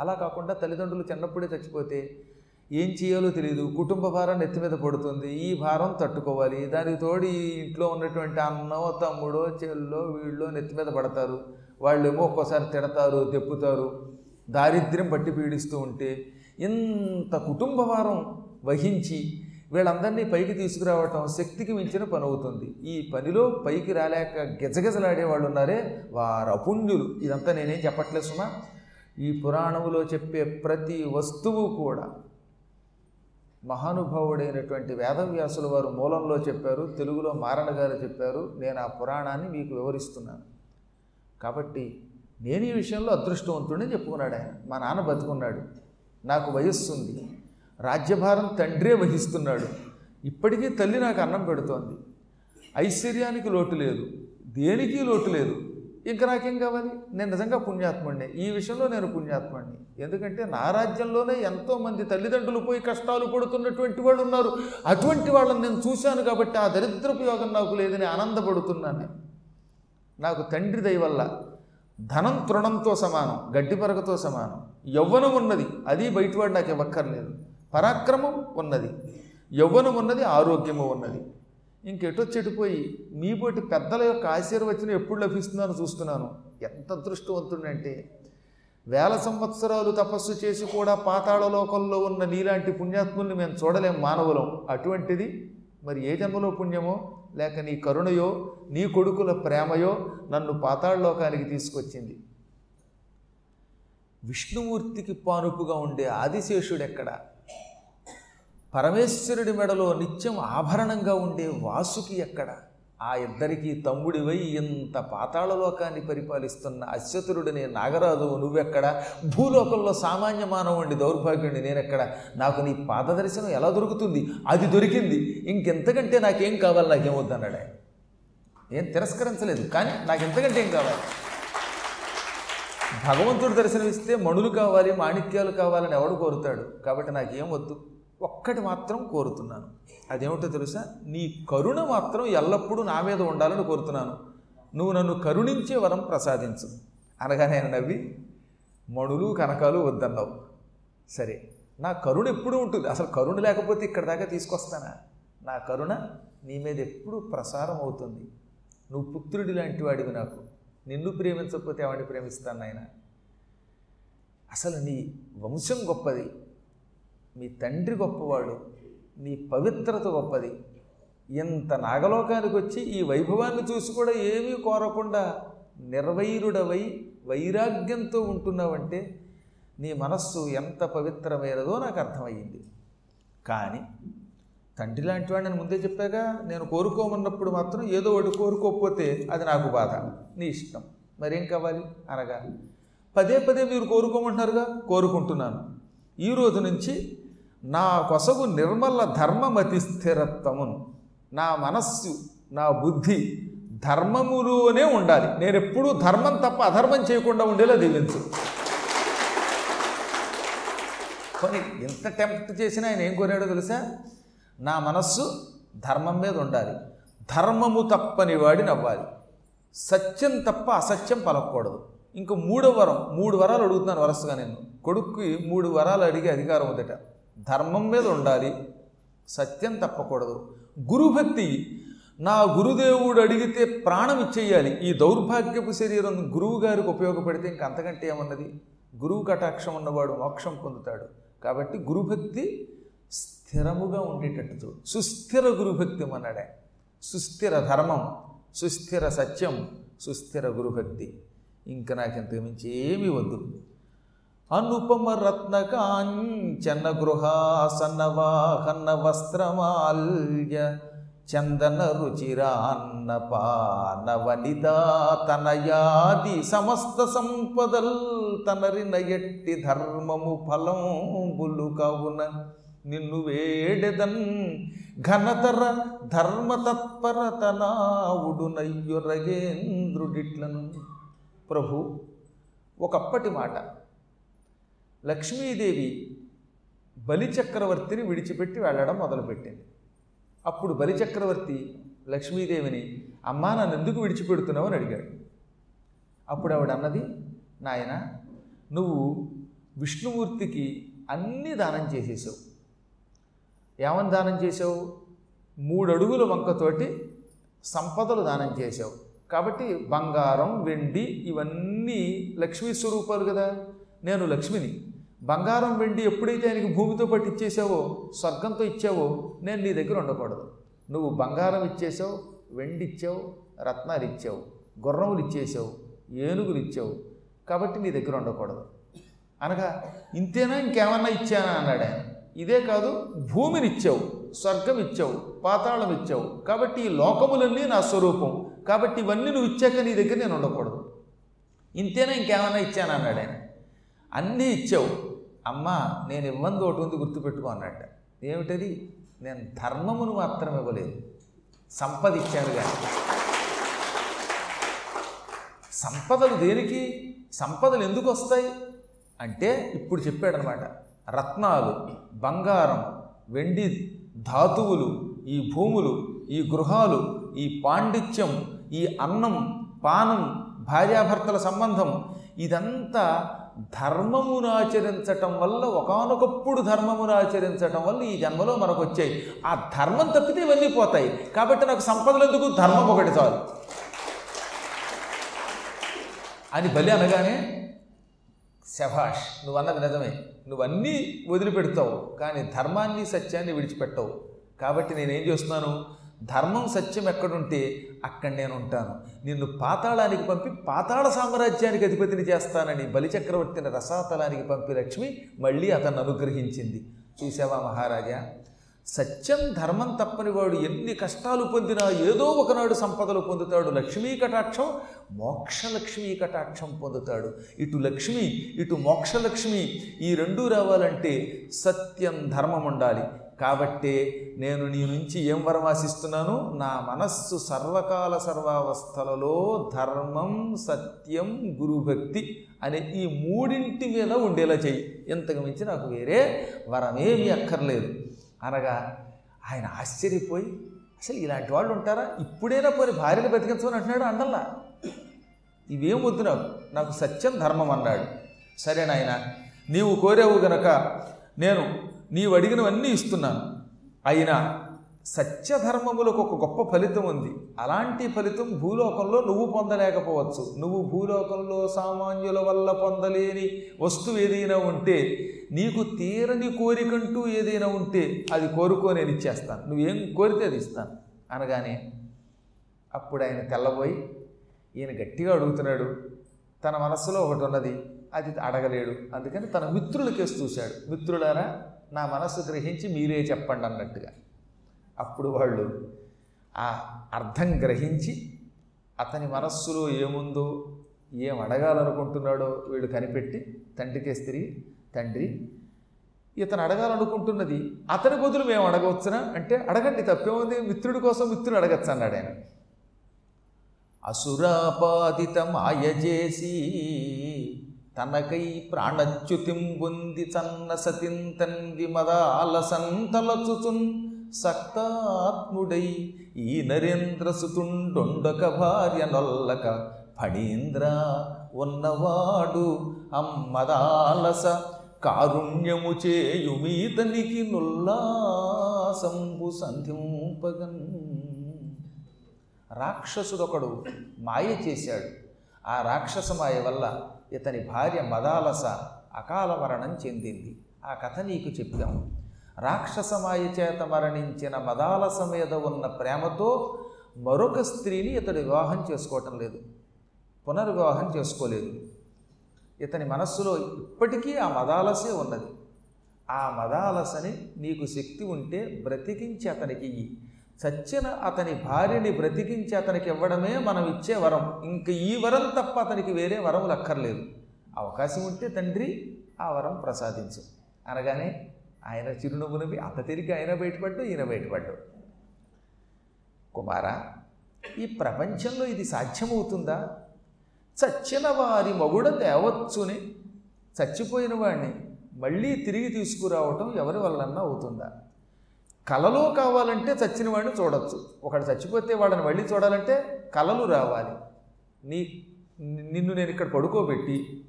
అలా కాకుండా తల్లిదండ్రులు చిన్నప్పుడే చచ్చిపోతే ఏం చేయాలో తెలియదు. కుటుంబ భారం నెత్తి మీద పడుతుంది. ఈ భారం తట్టుకోవాలి. దానికి తోడు ఈ ఇంట్లో ఉన్నటువంటి అన్నో తమ్ముడో చెల్లో వీళ్ళో నెత్తి మీద పడతారు. వాళ్ళేమో ఒక్కోసారి తిడతారు తెప్పుతారు దారిద్ర్యం పట్టి పీడిస్తూ ఉంటే ఇంత కుటుంబ భారం వహించి వీళ్ళందరినీ పైకి తీసుకురావటం శక్తికి మించిన పని అవుతుంది. ఈ పనిలో పైకి రాలేక గెజగెజలాడే వాళ్ళు ఉన్నారే వారు అపుణ్యులు ఇదంతా నేనేం చెప్పట్లేదు సుమా. ఈ పురాణములో చెప్పే ప్రతి వస్తువు కూడా మహానుభావుడైనటువంటి వేదవ్యాసుల వారు మూలంలో చెప్పారు తెలుగులో మారణ గారు చెప్పారు నేను ఆ పురాణాన్ని మీకు వివరిస్తున్నాను. కాబట్టి నేను ఈ విషయంలో అదృష్టవంతుడని చెప్పుకున్నాడు ఆయన. మా నాన్న బతుకున్నాడు నాకు వయస్సు ఉంది రాజ్యభారం తండ్రే వహిస్తున్నాడు ఇప్పటికీ తల్లి నాకు అన్నం పెడుతోంది. ఐశ్వర్యానికి లోటు లేదు దేనికి లోటు లేదు ఇంకా నాకేం కావాలి? నేను నిజంగా పుణ్యాత్ముడిని. ఈ విషయంలో నేను పుణ్యాత్ముడిని. ఎందుకంటే నా రాజ్యంలోనే ఎంతోమంది తల్లిదండ్రులు పోయి కష్టాలు పడుతున్నటువంటి వాళ్ళు ఉన్నారు. అటువంటి వాళ్ళని నేను చూశాను కాబట్టి ఆ దరిద్రపు యోగం నాకు లేదని ఆనందపడుతున్నాను. నాకు తండ్రి దయ వల్ల ధనం తృణంతో సమానం గడ్డి పరకతో సమానం. యవ్వనం ఉన్నది. అది బయటవాడు నాకు ఇవ్వక్కర్లేదు పరాక్రమం ఉన్నది. యవ్వనం ఉన్నది ఆరోగ్యము ఉన్నది. ఇంకెటో చెడిపోయి మీపోటి పెద్దల యొక్క ఆశీర్వచనం ఎప్పుడు లభిస్తుందని చూస్తున్నాను. ఎంత అదృష్టవంతుడంటే వేల సంవత్సరాలు తపస్సు చేసి కూడా పాతాళ లోకంలో ఉన్న నీలాంటి పుణ్యాత్ముల్ని మేము చూడలేం మానవులం. అటువంటిది మరి ఏ జన్మలో పుణ్యమో లేక నీ కరుణయో నీ కొడుకుల ప్రేమయో నన్ను పాతాళ లోకానికి తీసుకొచ్చింది. విష్ణుమూర్తికి పానుపుగా ఉండే ఆదిశేషుడు ఎక్కడ పరమేశ్వరుడి మెడలో నిత్యం ఆభరణంగా ఉండే వాసుకి ఎక్కడ? ఆ ఇద్దరికీ తమ్ముడివై ఇంత పాతాళలోకాన్ని పరిపాలిస్తున్న అశ్వతురుడిని నాగరాజు నువ్వెక్కడ? భూలోకంలో సామాన్య మానవుడి దౌర్భాగ్యుడిని నేనెక్కడ? నాకు నీ పాదదర్శనం ఎలా దొరుకుతుంది? అది దొరికింది. ఇంకెంతకంటే నాకేం కావాలి? నాకేం వద్దన్నాడు. ఆయన ఏం తిరస్కరించలేదు కానీ నాకు ఎంతకంటే ఏం కావాలి? భగవంతుడు దర్శనమిస్తే మణులు కావాలి మాణిక్యాలు కావాలని ఎవడు కోరుతాడు? కాబట్టి నాకేం వద్దు. ఒక్కటి మాత్రం కోరుతున్నాను. అదేమిటో తెలుసా? నీ కరుణ మాత్రం ఎల్లప్పుడూ నా మీద ఉండాలని కోరుతున్నాను. నువ్వు నన్ను కరుణించే వరం ప్రసాదించు. అనగానే నవ్వి మణులు కనకాలు వద్దన్నావు. సరే నా కరుణ ఎప్పుడూ ఉంటుంది. అసలు కరుణ లేకపోతే ఇక్కడ దాకా తీసుకొస్తానా? నా కరుణ నీ మీద ఎప్పుడూ ప్రసారం అవుతుంది. నువ్వు పుత్రుడి లాంటి వాడివి నాకు. నిన్ను ప్రేమించకపోతే ఎవరిని ప్రేమిస్తాను నాయన? అసలు నీ వంశం గొప్పది. మీ తండ్రి గొప్పవాడు నీ పవిత్రత గొప్పది. ఇంత నాగలోకానికి వచ్చి ఈ వైభవాన్ని చూసి కూడా ఏమీ కోరకుండా నిర్వైరుడవై వైరాగ్యంతో ఉంటున్నావంటే నీ మనస్సు ఎంత పవిత్రమైనదో నాకు అర్థమయ్యింది. కానీ తండ్రి లాంటి వాడిని నేను ముందే చెప్పాగా నేను కోరుకోమన్నప్పుడు మాత్రం ఏదో ఒకటి కోరుకోకపోతే అది నాకు బాధ నీ ఇష్టం. మరేం కావాలి? అనగా పదే పదే మీరు కోరుకోమంటున్నారుగా? కోరుకుంటున్నాను. ఈ రోజు నుంచి నా కొసగు నిర్మల ధర్మమతి స్థిరత్వమును. నా మనస్సు నా బుద్ధి ధర్మములోనే ఉండాలి. నేను ఎప్పుడూ ధర్మం తప్ప అధర్మం చేయకుండా ఉండేలా దీవించు. కొని ఎంత టెంప్ట్ చేసినా ఆయన ఏం కోరాడో తెలుసా? నా మనస్సు ధర్మం మీద ఉండాలి. ధర్మము తప్పని వాడిని అవ్వాలి సత్యం తప్ప అసత్యం పలకూడదు ఇంక మూడో వరం మూడు వరాలు అడుగుతున్నాను వరుసగా నేను. కొడుక్కి మూడు వరాలు అడిగే అధికారం ఉందట. ధర్మం మీద ఉండాలి సత్యం తప్పకూడదు. గురుభక్తి నా గురుదేవుడు అడిగితే ప్రాణం ఇచ్చేయాలి. ఈ దౌర్భాగ్యపు శరీరం గురువు గారికి ఉపయోగపడితే ఇంకంతకంటే ఏమన్నది గురువు కటాక్షం ఉన్నవాడు మోక్షం పొందుతాడు. కాబట్టి గురుభక్తి స్థిరముగా ఉండేటట్టు చూడు సుస్థిర గురుభక్తి అన్నాడే సుస్థిర ధర్మం సుస్థిర సత్యం సుస్థిర గురుభక్తి. ఇంకా నాకు ఇంతకు మించి ఏమీ వద్దు. అనుపమ రత్న కాంచన గృహాసన వాహన వస్త్రమాల్య చందన రుచిరాన్న పానవనిదా తనయాది సమస్త సంపదల్ తనరిన ఎట్టి ధర్మము ఫలంబులు కావున నిన్ను వేడెదన్ ఘనతర ధర్మతత్పరత నయ్యురగేంద్రుడిట్లను. ప్రభు ఒకప్పటి మాట లక్ష్మీదేవి బలిచక్రవర్తిని విడిచిపెట్టి వెళ్ళడం మొదలుపెట్టింది. అప్పుడు బలిచక్రవర్తి లక్ష్మీదేవిని అమ్మా నన్ను ఎందుకు విడిచిపెడుతున్నావు? అని అడిగాడు. అప్పుడు ఆవిడ అన్నది నాయన నువ్వు విష్ణుమూర్తికి అన్ని దానం చేసేసావు. ఏమని దానం చేసావు? మూడు అడుగుల వంకతోటి సంపదలు దానం చేసావు. కాబట్టి బంగారం వెండి ఇవన్నీ లక్ష్మీ స్వరూపాలు కదా నేను లక్ష్మిని. బంగారం వెండి ఎప్పుడైతే ఆయనకి భూమితో పాటు ఇచ్చేసావో స్వర్గంతో ఇచ్చావో నేను నీ దగ్గర ఉండకూడదు. నువ్వు బంగారం ఇచ్చేసావు వెండి ఇచ్చావు రత్నాలు ఇచ్చావు గుర్రములు ఇచ్చేసావు ఏనుగులు ఇచ్చావు కాబట్టి నీ దగ్గర ఉండకూడదు. అనగా ఇంతేనా ఇంకేమన్నా ఇచ్చానా అన్నాడు ఆయన. ఇదే కాదు భూమిని ఇచ్చావు స్వర్గం ఇచ్చావు పాతాళం ఇచ్చావు కాబట్టి ఈ లోకములన్నీ నా స్వరూపం. కాబట్టి ఇవన్నీ నువ్వు ఇచ్చాక నీ దగ్గర నేను ఉండకూడదు. ఇంతేనా ఇంకేమన్నా ఇచ్చానా అన్నాడు ఆయన. అన్నీ ఇచ్చావు. అమ్మ నేను ఇవ్వంది ఒకటి ఉంది గుర్తుపెట్టుకో అన్నట్ట. ఏమిటది? నేను ధర్మమును మాత్రం ఇవ్వలేదు. సంపద ఇచ్చాను కానీ సంపదలు దేనికి? సంపదలు ఎందుకు వస్తాయి? అంటే ఇప్పుడు చెప్పాడనమాట. రత్నాలు బంగారం వెండి ధాతువులు ఈ భూములు ఈ గృహాలు ఈ పాండిత్యం ఈ అన్నం పానం భార్యాభర్తల సంబంధం ఇదంతా ధర్మమును ఆచరించటం వల్ల ఒకనొకప్పుడు ధర్మమును ఆచరించటం వల్ల ఈ జన్మలో మనకు వచ్చాయి ఆ ధర్మం తప్పితే ఇవన్నీ పోతాయి. కాబట్టి నాకు సంపదలు ఎందుకు? ధర్మం ఒకటి చాలు. అని బలి అనగానే శభాష్ నువ్వు అన్నది నిజమే. నువ్వన్నీ వదిలిపెడతావు కానీ ధర్మాన్ని సత్యాన్ని విడిచిపెట్టవు. కాబట్టి నేనేం చేస్తున్నాను? ధర్మం సత్యం ఎక్కడుంటే అక్కడ నేను ఉంటాను నిన్ను పాతాళానికి పంపి పాతాళ సామ్రాజ్యానికి అధిపతిని చేస్తానని బలిచక్రవర్తిని రసాతలానికి పంపి లక్ష్మి మళ్ళీ అతన్ని అనుగ్రహించింది. చూసావా మహారాజా? సత్యం ధర్మం తప్పని వాడు ఎన్ని కష్టాలు పొందినా ఏదో ఒకనాడు సంపదలు పొందుతాడు. లక్ష్మీ కటాక్షం మోక్షలక్ష్మీ కటాక్షం పొందుతాడు. ఇటు లక్ష్మి ఇటు మోక్షలక్ష్మి ఈ రెండూ రావాలంటే సత్యం ధర్మం ఉండాలి. కాబట్టే నేను నీ నుంచి ఏం వరం ఆశిస్తున్నాను? నా మనస్సు సర్వకాల సర్వావస్థలలో ధర్మం సత్యం గురుభక్తి అనే ఈ మూడింటి మీద ఉండేలా చెయ్యి. ఇంతకు మించి నాకు వేరే వరమేమీ అక్కర్లేదు. అనగా ఆయన ఆశ్చర్యపోయి అసలు ఇలాంటి వాళ్ళు ఉంటారా? ఇప్పుడైనా పోయి భార్యను బతికించమని అంటున్నాడు అండల్లా. ఇవేం వద్దు నాకు. నాకు సత్యం ధర్మం అన్నాడు. సరే నాయన నీవు కోరావు గనక నేను నీవు అడిగినవన్నీ ఇస్తున్నాను. అయినా సత్యధర్మములకు ఒక గొప్ప ఫలితం ఉంది. అలాంటి ఫలితం భూలోకంలో నువ్వు పొందలేకపోవచ్చు. నువ్వు భూలోకంలో సామాన్యుల వల్ల పొందలేని వస్తువు ఏదైనా ఉంటే నీకు తీరని కోరికంటూ ఏదైనా ఉంటే అది కోరుకో నేను ఇచ్చేస్తాను. నువ్వేం కోరితే అది ఇస్తాను. అనగానే అప్పుడు ఆయన తెల్లబోయి ఈయన గట్టిగా అడుగుతున్నాడు. తన మనస్సులో ఒకటి ఉన్నది. అది అడగలేడు. అందుకని తన మిత్రులకేసి చూశాడు. మిత్రులారా నా మనస్సు గ్రహించి మీరే చెప్పండి అన్నట్టుగా. అప్పుడు వాళ్ళు ఆ అర్థం గ్రహించి అతని మనస్సులో ఏముందో ఏం అడగాలనుకుంటున్నాడో వీడు కనిపెట్టి తండ్రికేసి తిరిగి తండ్రి ఇతను అడగాలనుకుంటున్నది అతని బదులు మేము అడగవచ్చునా? అంటే అడగండి తప్పేముంది? మిత్రుడి కోసం మిత్రుడు అడగచ్చు అన్నాడు ఆయన. అసురాపాదిత మాయ చేసి తనకై ప్రాణచ్యుతింబుంది చన్న సతింతంది మదాలసంతలచుచున్ సక్తాత్ముడై ఈ నరేంద్ర సుతుండొండక భార్య నొల్లక ఫణీంద్ర ఉన్నవాడు అమ్మదాలస కారుణ్యము చేయుమీతనికి నుల్లాసంబు సంధింపగన్. రాక్షసుడొకడు మాయ చేశాడు. ఆ రాక్షస మాయ వల్ల ఇతని భార్య మదాలస అకాల మరణం చెందింది. ఆ కథ నీకు చెప్పాము రాక్షసమాయ చేత మరణించిన మదాలస మీద ఉన్న ప్రేమతో మరొక స్త్రీని ఇతడు వివాహం చేసుకోవటం లేదు. పునర్వివాహం చేసుకోలేదు. ఇతని మనస్సులో ఇప్పటికీ ఆ మదాలసే ఉన్నది. ఆ మదాలసని నీకు శక్తి ఉంటే బ్రతికించి అతనికి ఇయ్యి చచ్చిన అతని భార్యని బ్రతికించి అతనికి ఇవ్వడమే మనం ఇచ్చే వరం. ఇంక ఈ వరం తప్ప అతనికి వేరే వరం లక్కర్లేదు అవకాశం ఉంటే తండ్రి ఆ వరం ప్రసాదించు. అనగానే ఆయన చిరునవ్వు నవ్వి అంత తిరిగి ఆయన బయటపడ్డు ఈయన బయటపడ్డు. కుమారా ఈ ప్రపంచంలో ఇది సాధ్యమవుతుందా? చచ్చిన వారి మగుడ తేవచ్చుని. చచ్చిపోయిన వాడిని మళ్ళీ తిరిగి తీసుకురావటం ఎవరి వల్లన్నా అవుతుందా? కలలో కావాలంటే చచ్చిన వాడిని చూడొచ్చు. ఒకడు చచ్చిపోతే వాళ్ళని మళ్ళీ చూడాలంటే కలలు రావాలి. నీ నిన్ను నేను ఇక్కడ పడుకోబెట్టి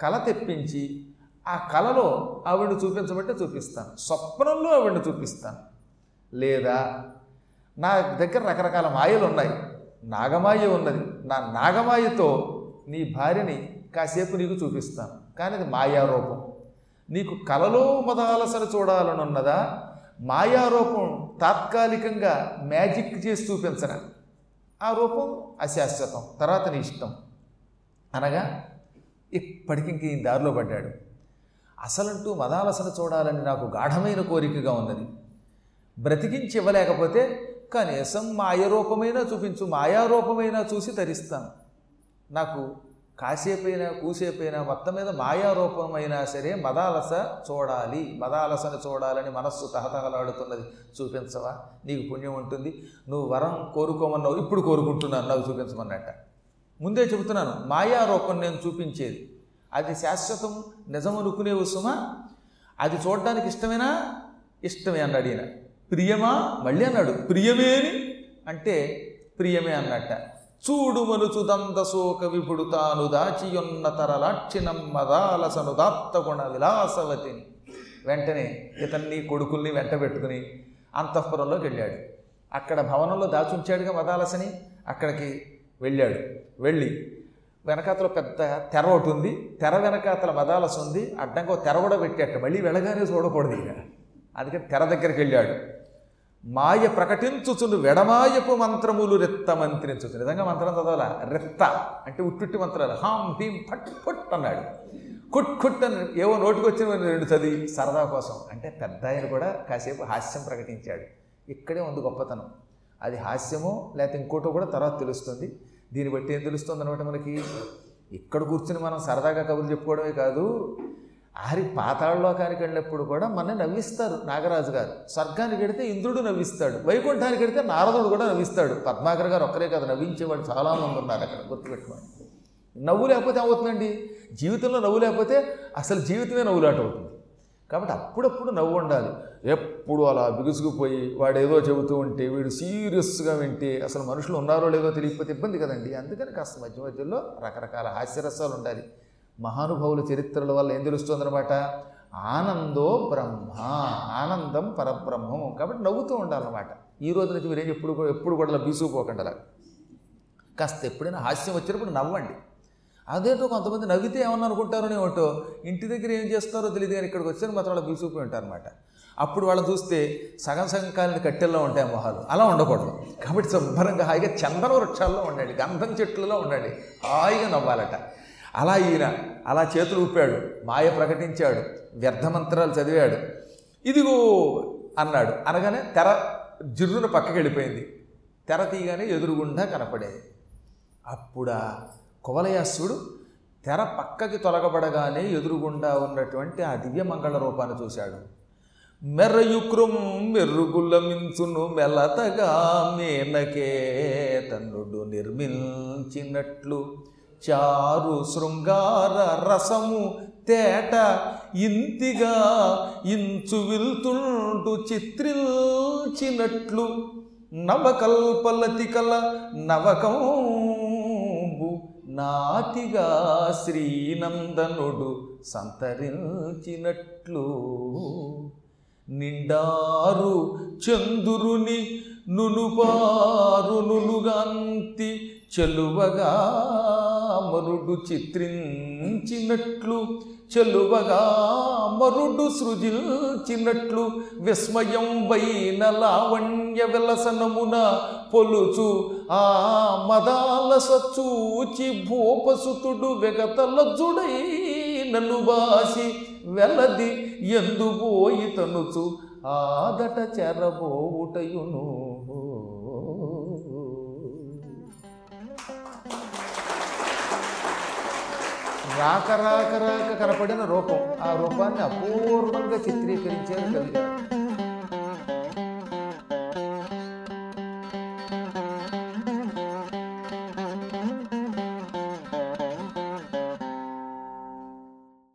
కళ తెప్పించి ఆ కళలో ఆవిడని చూపించమంటే చూపిస్తాను. స్వప్నంలో ఆవిడని చూపిస్తాను. లేదా నా దగ్గర రకరకాల మాయలు ఉన్నాయి. నాగమాయ ఉన్నది. నా నాగమాయతో నీ భార్యని కాసేపు నీకు చూపిస్తాను. కానీ అది మాయారూపం. నీకు కలలో మదాలసన చూడాలనున్నదా? మాయారూపం తాత్కాలికంగా మ్యాజిక్ చేసి చూపించడం ఆ రూపం అశాశ్వతం తర్వాత నీ ఇష్టం. అనగా ఇప్పటికి ఇంక ఈ దారిలో పడ్డాడు. అసలంటూ మదాలసన చూడాలని నాకు గాఢమైన కోరికగా ఉన్నది. బ్రతికించి ఇవ్వలేకపోతే కనీసం మాయరూపమైనా చూపించు మాయారూపమైనా చూసి తరిస్తాను. నాకు కాసేపైనా కూసేపైనా మొత్తం మీద మాయారూపమైనా సరే మదాలస చూడాలి. మదాలసను చూడాలని మనస్సు తహతహలాడుతున్నది. చూపించవా? నీకు పుణ్యం ఉంటుంది. నువ్వు వరం కోరుకోమన్నావు. ఇప్పుడు కోరుకుంటున్నాను. నాకు చూపించమన్నట్ట ముందే చెబుతున్నాను. మాయారూపం నేను చూపించేది. అది శాశ్వతం నిజం అనుకునే వస్తుమా అది చూడడానికి ఇష్టమేనా? ఇష్టమే అన్నాడు ఈయన. ప్రియమా? మళ్ళీ అన్నాడు. ప్రియమేని? అంటే ప్రియమే అన్నట్ట. చూడు మనుచుదంత శోక విపుడు తాను దాచియున్న తరలాక్షినం మదాలసను దాత్తగుణ విలాసవతిని వెంటనే ఇతన్ని కొడుకుల్ని వెంట పెట్టుకుని అంతఃపురంలోకి వెళ్ళాడు. అక్కడ భవనంలో దాచుంచాడుగా మదాలసని. అక్కడికి వెళ్ళాడు. వెళ్ళి వెనకాతల పెద్ద తెర ఒకటి ఉంది. తెర వెనకాతల మదాలస ఉంది. అడ్డంగా తెర కూడా పెట్టేట. మళ్ళీ వెళ్ళగానే చూడకూడదు ఇక. అందుకని తెర దగ్గరికి వెళ్ళాడు. మాయ ప్రకటించుచును వెడమాయపు మంత్రములు రెత్త మంత్రించుచు నిజంగా మంత్రం చదవాలా? రెత్త. అంటే ఉట్టుట్టి మంత్రాలు. హాం హీం ఫట్ ఫుట్ అన్నాడు. కుట్ కుట్ అని ఏవో నోటికి వచ్చిన రెండు చదివి సరదా కోసం. అంటే పెద్ద ఆయన కూడా కాసేపు హాస్యం ప్రకటించాడు. ఇక్కడే ఉంది గొప్పతనం. అది హాస్యమో లేకపోతే ఇంకోటో కూడా తర్వాత తెలుస్తుంది. దీన్ని బట్టి ఏం తెలుస్తుంది అనమాట మనకి? ఇక్కడ కూర్చుని మనం సరదాగా కబుర్లు చెప్పుకోవడమే కాదు ఆరి పాతాళలోకానికి వెళ్ళినప్పుడు కూడా మన నవ్విస్తారు నాగరాజు గారు. స్వర్గానికి వెడితే ఇంద్రుడు నవ్విస్తాడు. వైకుంఠానికి వెడితే నారదుడు కూడా నవ్విస్తాడు. పద్మాకర్ గారు ఒక్కరే కదా నవ్వించేవాడు చాలామంది ఉన్నారు అక్కడ గుర్తుపెట్టుకోండి. నవ్వు లేకపోతే ఏమవుతుందండి? జీవితంలో నవ్వు లేకపోతే అసలు జీవితమే నవ్వులాట అవుతుంది. కాబట్టి అప్పుడప్పుడు నవ్వు ఉండాలి. ఎప్పుడు అలా బిగుసుకుపోయి వాడు ఏదో చెబుతూ ఉంటే వీడు సీరియస్గా వింటే అసలు మనుషులు ఉన్నారో లేదో తెలియకపోతే ఇబ్బంది కదండి. అందుకని కాస్త మధ్య మధ్యలో రకరకాల హాస్యరసాలు ఉండాలి. మహానుభావుల చరిత్రల వల్ల ఏం తెలుస్తుందనమాట ఆనందో బ్రహ్మ ఆనందం పరబ్రహ్మం కాబట్టి నవ్వుతూ ఉండాలన్నమాట. ఈ రోజు నుంచి మీరేం ఎప్పుడు కూడా- ఎప్పుడు కూడా అలా బీసుకుపోకండి అలా. కాస్త ఎప్పుడైనా హాస్యం వచ్చినప్పుడు నవ్వండి. అదేంటో కొంతమంది నవ్వితే ఏమన్నా అనుకుంటారని ఏమిటో ఇంటి దగ్గర ఏం చేస్తారో తెలియదు కానీ ఇక్కడికి వచ్చారు మాత్రం వాళ్ళు బీసుకుపోయి ఉంటారు అనమాట అప్పుడు వాళ్ళని చూస్తే సగం సగం కాలిన కట్టెల్లో ఉంటాయి మొహాలు. అలా ఉండకూడదు. కాబట్టి శుభ్రంగా హాయిగా చందన వృక్షాల్లో ఉండండి. గంధం చెట్లలో ఉండండి. హాయిగా నవ్వాలట. అలా ఈయన అలా చేతులు ఊపాడు మాయ ప్రకటించాడు వ్యర్థ మంత్రాలు చదివాడు. ఇదిగో అన్నాడు. అనగానే తెర జిర్రున పక్కకి వెళ్ళిపోయింది తెర తీయగానే ఎదురుగుండా కనపడేది. అప్పుడా కువలయాసుడు తెర పక్కకి తొలగబడగానే ఎదురుగుండా ఉన్నటువంటి ఆ దివ్య మంగళ రూపాన్ని చూశాడు. మెర్రయుక్రం మెరుగుల మించును మెలతగా మేనకే తన్నుడు నిర్మించినట్లు చారు శృంగార రసము తేట ఇంతిగా ఇంచు విల్తుండు చిత్రిల్చినట్లు నవకల్పలతికల నవకంబు నాతిగా శ్రీనందనుడు సంతరించినట్లు. నిండారు చందురుని నునుపారు నునుగాంతి చెలువగా మరుడు చిత్రించినట్లు చెలువగా మరుడు సృజించినట్లు విస్మయం వైన లావణ్య విలసనమున పొలుచు ఆ మదాల చూచి భూపసుతుడు వెగతలజుడై నన్ను బాసి వెలది ఎందుబోయి తనుచు. ఆదట చెరబోవుటయును. రాక రాక రాక కనపడిన రూపం. ఆ రూపాన్ని అపూర్వంగా చిత్రీకరించారు కవి గారు.